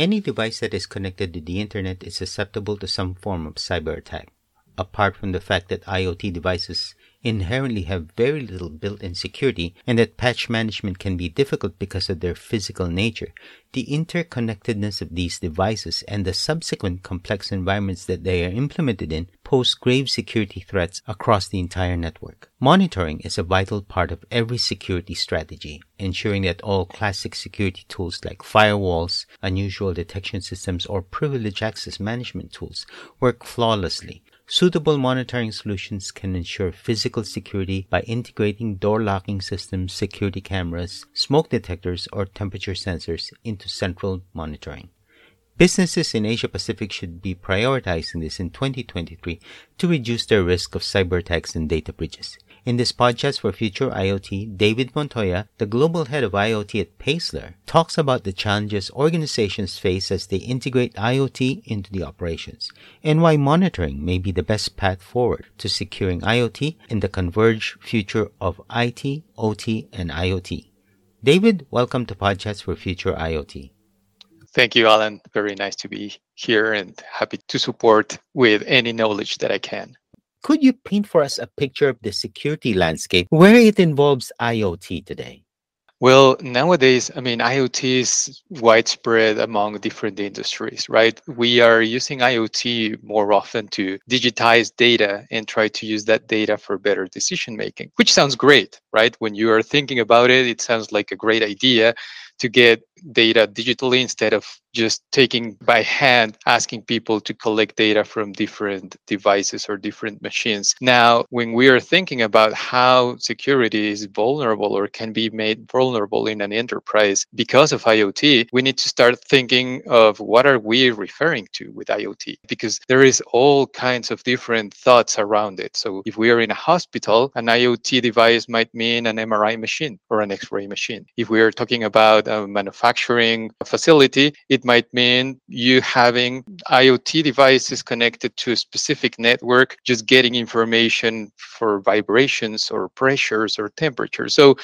Any device that is connected to the internet is susceptible to some form of cyber attack. Apart from the fact that IoT devices inherently have very little built-in security and that patch management can be difficult because of their physical nature, the interconnectedness of these devices and the subsequent complex environments that they are implemented in pose grave security threats across the entire network. Monitoring is a vital part of every security strategy, ensuring that all classic security tools like firewalls, unusual detection systems, or privilege access management tools work flawlessly Suitable monitoring solutions can ensure physical security by integrating door locking systems, security cameras, smoke detectors, or temperature sensors into central monitoring. Businesses in Asia Pacific should be prioritizing this in 2023 to reduce their risk of cyber attacks and data breaches. In this podcast for Future IoT, David Montoya, the global head of IoT at Paessler, talks about the challenges organizations face as they integrate IoT into the operations and why monitoring may be the best path forward to securing IoT in the converged future of IT, OT, and IoT. David, welcome to Podchats for Future IoT. Thank you, Alan. Very nice to be here and happy to support with any knowledge that I can. Could you paint for us a picture of the security landscape where it involves IoT today? Well, nowadays, I mean, IoT is widespread among different industries, right? We are using IoT more often to digitize data and try to use that data for better decision making, which sounds great, right? When you are thinking about it, it sounds like a great idea to get data digitally instead of just taking by hand asking people to collect data from different devices or different machines. Now when we are thinking about how security is vulnerable or can be made vulnerable in an enterprise because of iot we need to start thinking of what are we referring to with iot? Because there is all kinds of different thoughts around it. So if we are in a hospital an iot device might mean an mri machine or an x-ray machine. If we are talking about a manufacturing manufacturing facility, it might mean you having IoT devices connected to a specific network, just getting information for vibrations or pressures or temperatures. So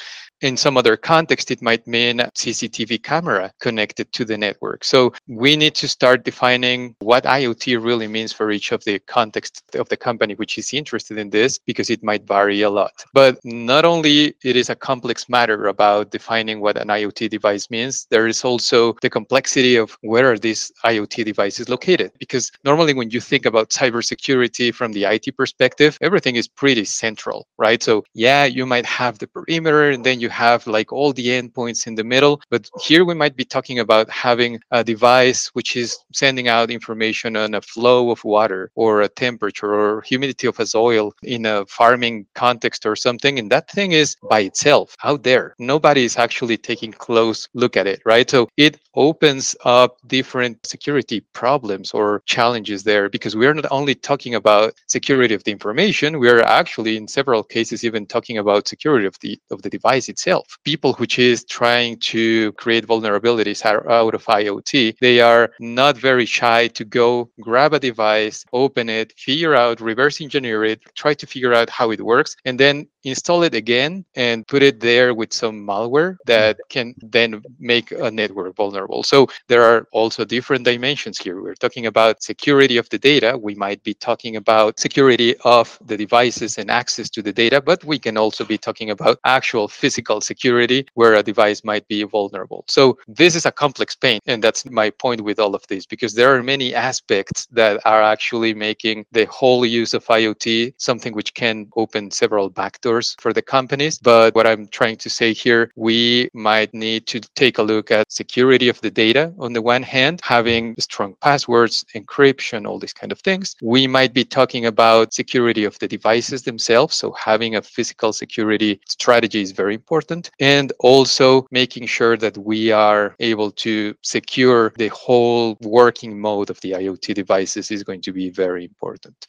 in some other context, it might mean a CCTV camera connected to the network. So we need to start defining what IoT really means for each of the context of the company which is interested in this, because it might vary a lot. But not only it is a complex matter about defining what an IoT device means, there is also the complexity of where are these IoT devices located. Because normally when you think about cybersecurity from the IT perspective, everything is pretty central, right? So yeah, you might have the perimeter and then you you have like all the endpoints in the middle. But here we might be talking about having a device which is sending out information on a flow of water or a temperature or humidity of a soil in a farming context or something. And that thing is by itself out there. Nobody is actually taking close look at it, right? So it opens up different security problems or challenges there because we're not only talking about security of the information, we're actually in several cases even talking about security of the of the device itself. People which is trying to create vulnerabilities out of IoT, they are not very shy to go grab a device, open it, figure out, reverse engineer it, try to figure out how it works, and then install it again and put it there with some malware that mm-hmm. can then make a network vulnerable. So there are also different dimensions here. We're talking about security of the data. We might be talking about security of the devices and access to the data, but we can also be talking about actual physical security where a device might be vulnerable. So this is a complex pain. And that's my point with all of this, because there are many aspects that are actually making the whole use of IoT something which can open several backdoors for the companies. But what I'm trying to say here, we might need to take a look at security of the data on the one hand, having strong passwords, encryption, all these kind of things. We might be talking about security of the devices themselves. So having a physical security strategy is very important. And also making sure that we are able to secure the whole working mode of the IoT devices is going to be very important.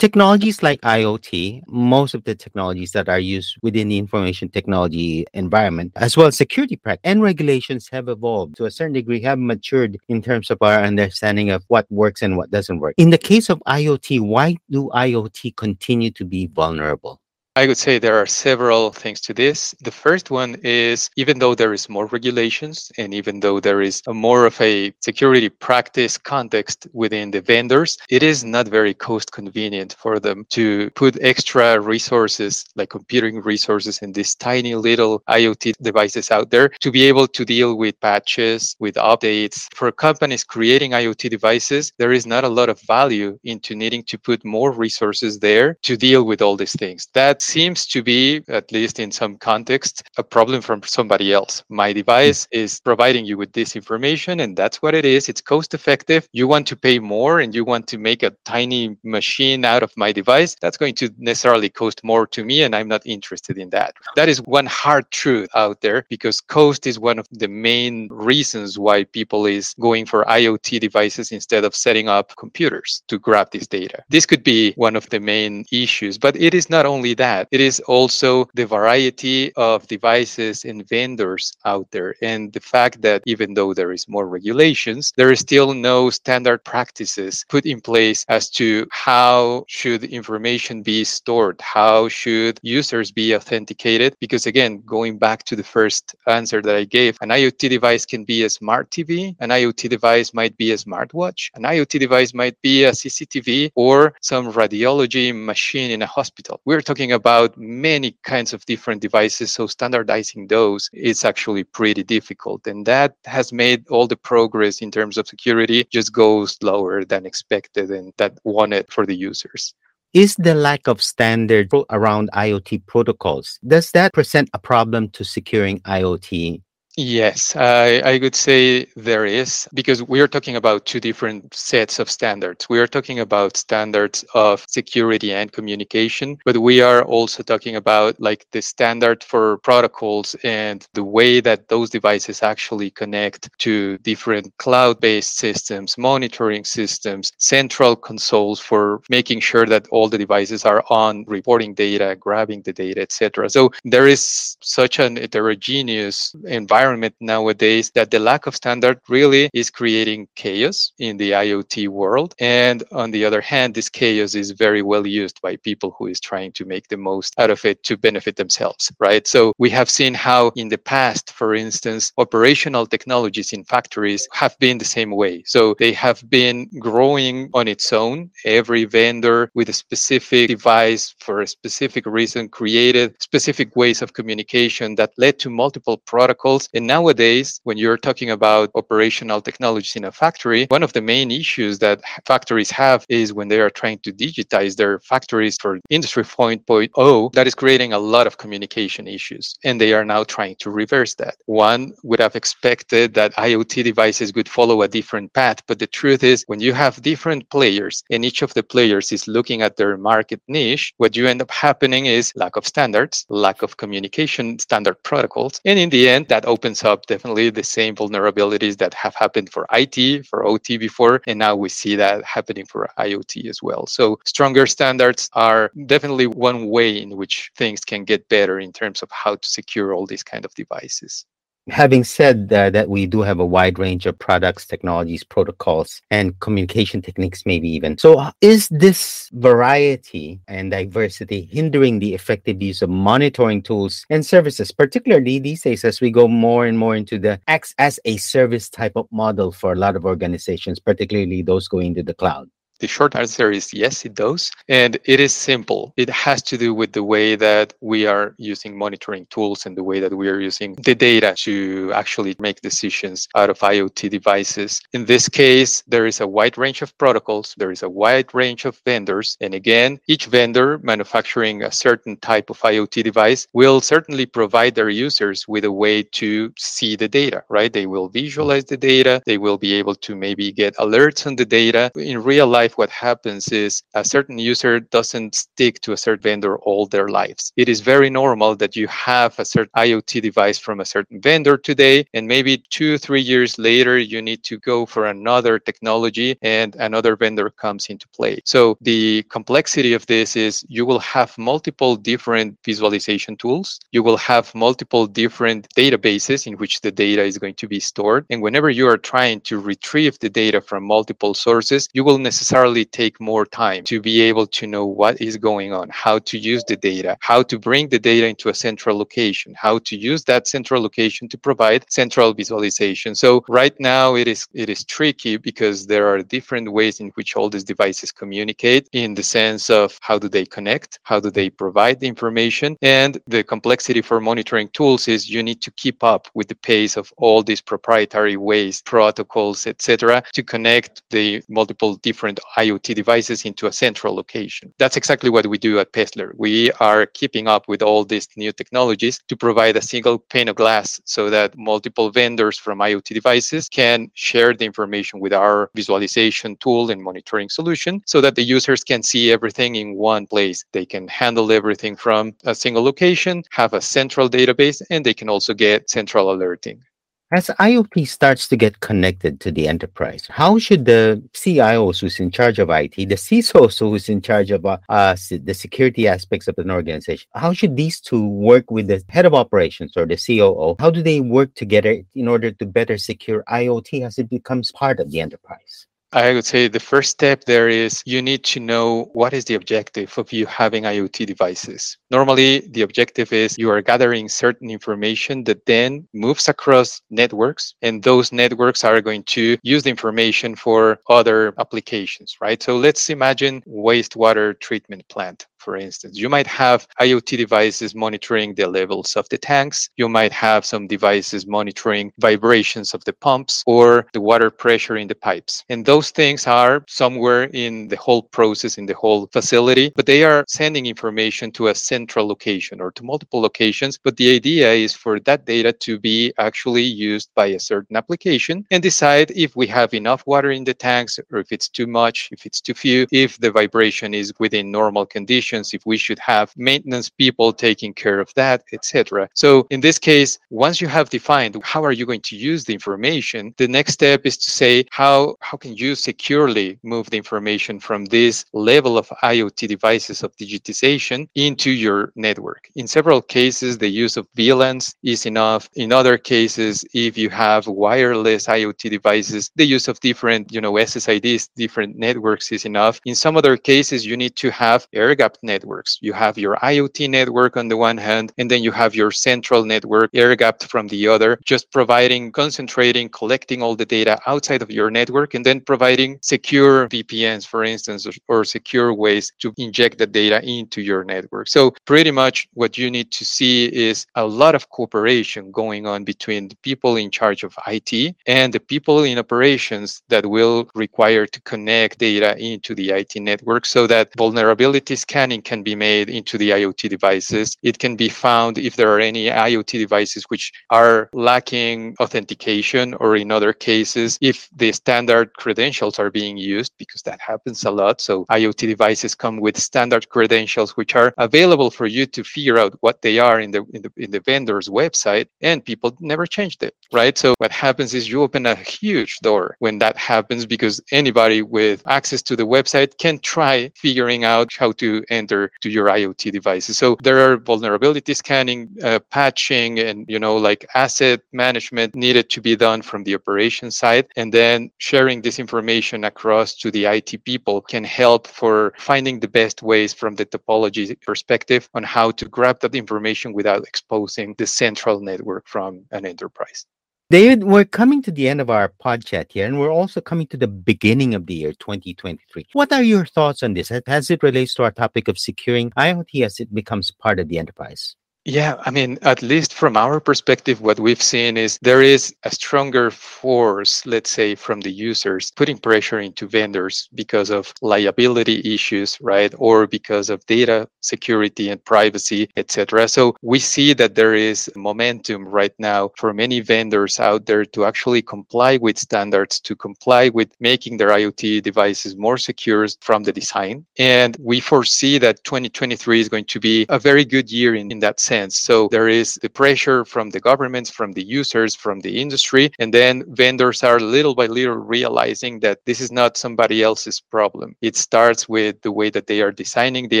Technologies like IoT, most of the technologies that are used within the information technology environment, as well as security practice and regulations have evolved to a certain degree, have matured in terms of our understanding of what works and what doesn't work. In the case of IoT, why do IoT continue to be vulnerable? I would say there are several things to this. The first one is even though there is more regulations and even though there is a more of a security practice context within the vendors, it is not very cost convenient for them to put extra resources like computing resources in these tiny little IoT devices out there to be able to deal with patches, with updates. For companies creating IoT devices, there is not a lot of value into needing to put more resources there to deal with all these things. That seems to be, at least in some context, a problem from somebody else. My device hmm. is providing you with this information, and that's what it is. It's cost effective. You want to pay more and you want to make a tiny machine out of my device. That's going to necessarily cost more to me, and I'm not interested in that. That is one hard truth out there because cost is one of the main reasons why people is going for IoT devices instead of setting up computers to grab this data. This could be one of the main issues, but it is not only that. It is also the variety of devices and vendors out there. And the fact that even though there is more regulations, there is still no standard practices put in place as to how should information be stored, how should users be authenticated. Because again, going back to the first answer that I gave, an IoT device can be a smart TV, an IoT device might be a smartwatch, an IoT device might be a CCTV or some radiology machine in a hospital. We're talking about many kinds of different devices, so standardizing those is actually pretty difficult. And that has made all the progress in terms of security just go slower than expected and that wanted for the users. Is the lack of standard around IoT protocols, does that present a problem to securing IoT Yes, I, I would say there is because we are talking about two different sets of standards. We are talking about standards of security and communication, but we are also talking about like the standard for protocols and the way that those devices actually connect to different cloud-based systems, monitoring systems, central consoles for making sure that all the devices are on reporting data, grabbing the data, etc. So there is such an heterogeneous environment environment nowadays that the lack of standard really is creating chaos in the IoT world. And on the other hand, this chaos is very well used by people who is trying to make the most out of it to benefit themselves, right? So we have seen how in the past, for instance, operational technologies in factories have been the same way. So they have been growing on its own. Every vendor with a specific device for a specific reason created specific ways of communication that led to multiple protocols and nowadays, when you're talking about operational technologies in a factory, one of the main issues that factories have is when they are trying to digitize their factories for Industry 4.0, that is creating a lot of communication issues. And they are now trying to reverse that. One would have expected that IoT devices would follow a different path. But the truth is, when you have different players and each of the players is looking at their market niche, what you end up happening is lack of standards, lack of communication standard protocols. And in the end, that opens up definitely the same vulnerabilities that have happened for IT, for OT before, and now we see that happening for IoT as well. So stronger standards are definitely one way in which things can get better in terms of how to secure all these kind of devices having said that we do have a wide range of products technologies protocols and communication techniques maybe even. So uh, is this variety and diversity hindering the effective use of monitoring tools and services particularly these days as we go more and more into the X as a service type of model for a lot of organizations particularly those going to the cloud the short answer is yes, it does. And it is simple. It has to do with the way that we are using monitoring tools and the way that we are using the data to actually make decisions out of IoT devices. In this case, there is a wide range of protocols, there is a wide range of vendors. And again, each vendor manufacturing a certain type of IoT device will certainly provide their users with a way to see the data, right? They will visualize the data, they will be able to maybe get alerts on the data. In real life, life, what happens is a certain user doesn't stick to a certain vendor all their lives. It is very normal that you have a certain IoT device from a certain vendor today, and maybe two, three years later, you need to go for another technology and another vendor comes into play. So the complexity of this is you will have multiple different visualization tools. You will have multiple different databases in which the data is going to be stored. And whenever you are trying to retrieve the data from multiple sources, you will necessarily necessarily take more time to be able to know what is going on, how to use the data, how to bring the data into a central location, how to use that central location to provide central visualization. So right now it is it is tricky because there are different ways in which all these devices communicate in the sense of how do they connect, how do they provide the information, and the complexity for monitoring tools is you need to keep up with the pace of all these proprietary ways, protocols, etc., to connect the multiple different IoT devices into a central location. That's exactly what we do at Paessler. We are keeping up with all these new technologies to provide a single pane of glass so that multiple vendors from IoT devices can share the information with our visualization tool and monitoring solution so that the users can see everything in one place. They can handle everything from a single location, have a central database, and they can also get central alerting. As IoT starts to get connected to the enterprise, how should the CIOs who's in charge of IT, the CISOs who's in charge of uh, uh, the security aspects of an organization, how should these two work with the head of operations or the COO? How do they work together in order to better secure IoT as it becomes part of the enterprise? I would say the first step there is you need to know what is the objective of you having IoT devices. Normally, the objective is you are gathering certain information that then moves across networks, and those networks are going to use the information for other applications, right? So let's imagine wastewater treatment plant for instance. You might have IoT devices monitoring the levels of the tanks. You might have some devices monitoring vibrations of the pumps or the water pressure in the pipes. And those things are somewhere in the whole process, in the whole facility, but they are sending information to a central location or to multiple locations. But the idea is for that data to be actually used by a certain application and decide if we have enough water in the tanks or if it's too much, if it's too few, if the vibration is within normal conditions if we should have maintenance people taking care of that, etc. So in this case, once you have defined how are you going to use the information, the next step is to say how how can you securely move the information from this level of IoT devices of digitization into your network. In several cases, the use of VLANs is enough. In other cases, if you have wireless IoT devices, the use of different, you know, SSIDs, different networks is enough. In some other cases, you need to have air gap networks. You have your IoT network on the one hand, and then you have your central network air gapped from the other, just providing, concentrating, collecting all the data outside of your network, and then providing secure VPNs, for instance, or, or secure ways to inject the data into your network. So, pretty much what you need to see is a lot of cooperation going on between the people in charge of IT and the people in operations that will require to connect data into the IT network so that vulnerabilities can can be made into the IoT devices. It can be found if there are any IoT devices which are lacking authentication, or in other cases, if the standard credentials are being used, because that happens a lot. So IoT devices come with standard credentials which are available for you to figure out what they are in the in the, in the vendor's website, and people never changed it, right? So what happens is you open a huge door when that happens because anybody with access to the website can try figuring out how to to your IoT devices. So there are vulnerability scanning, uh, patching, and you know like asset management needed to be done from the operation side, and then sharing this information across to the IT people can help for finding the best ways from the topology perspective on how to grab that information without exposing the central network from an enterprise. David, we're coming to the end of our pod chat here, and we're also coming to the beginning of the year 2023. What are your thoughts on this as it relates to our topic of securing IoT as it becomes part of the enterprise? Yeah, I mean, at least from our perspective, what we've seen is there is a stronger force, let's say, from the users putting pressure into vendors because of liability issues, right? Or because of data security and privacy, etc. So we see that there is momentum right now for many vendors out there to actually comply with standards, to comply with making their IoT devices more secure from the design. And we foresee that 2023 is going to be a very good year in, in that sense. So there is the pressure from the governments, from the users, from the industry, and then vendors are little by little realizing that this is not somebody else's problem. It starts with the way that they are designing the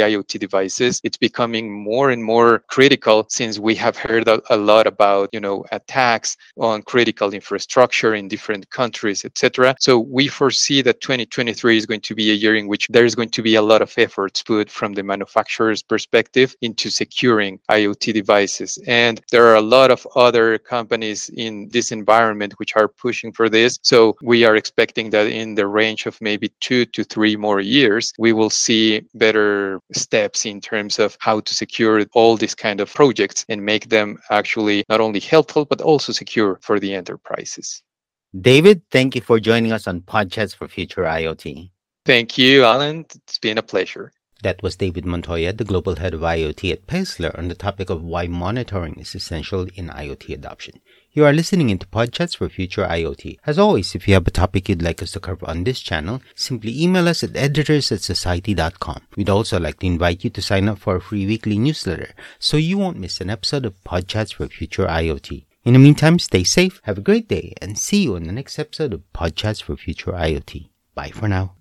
IoT devices. It's becoming more and more critical since we have heard a, a lot about, you know, attacks on critical infrastructure in different countries, etc. So we foresee that 2023 is going to be a year in which there is going to be a lot of efforts put from the manufacturer's perspective into securing IoT devices. And there are a lot of other companies in this environment which are pushing for this. So we are expecting that in the range of maybe two to three more years, we will see better steps in terms of how to secure all these kind of projects and make them actually not only helpful, but also secure for the enterprises. David, thank you for joining us on Podchats for Future IoT. Thank you, Alan. It's been a pleasure. That was David Montoya, the global head of IoT at Paessler, on the topic of why monitoring is essential in IoT adoption. You are listening into Podchats for Future IoT. As always, if you have a topic you'd like us to cover on this channel, simply email us at editors at society.com. We'd also like to invite you to sign up for our free weekly newsletter so you won't miss an episode of Podchats for Future IoT. In the meantime, stay safe, have a great day, and see you in the next episode of Podchats for Future IoT. Bye for now.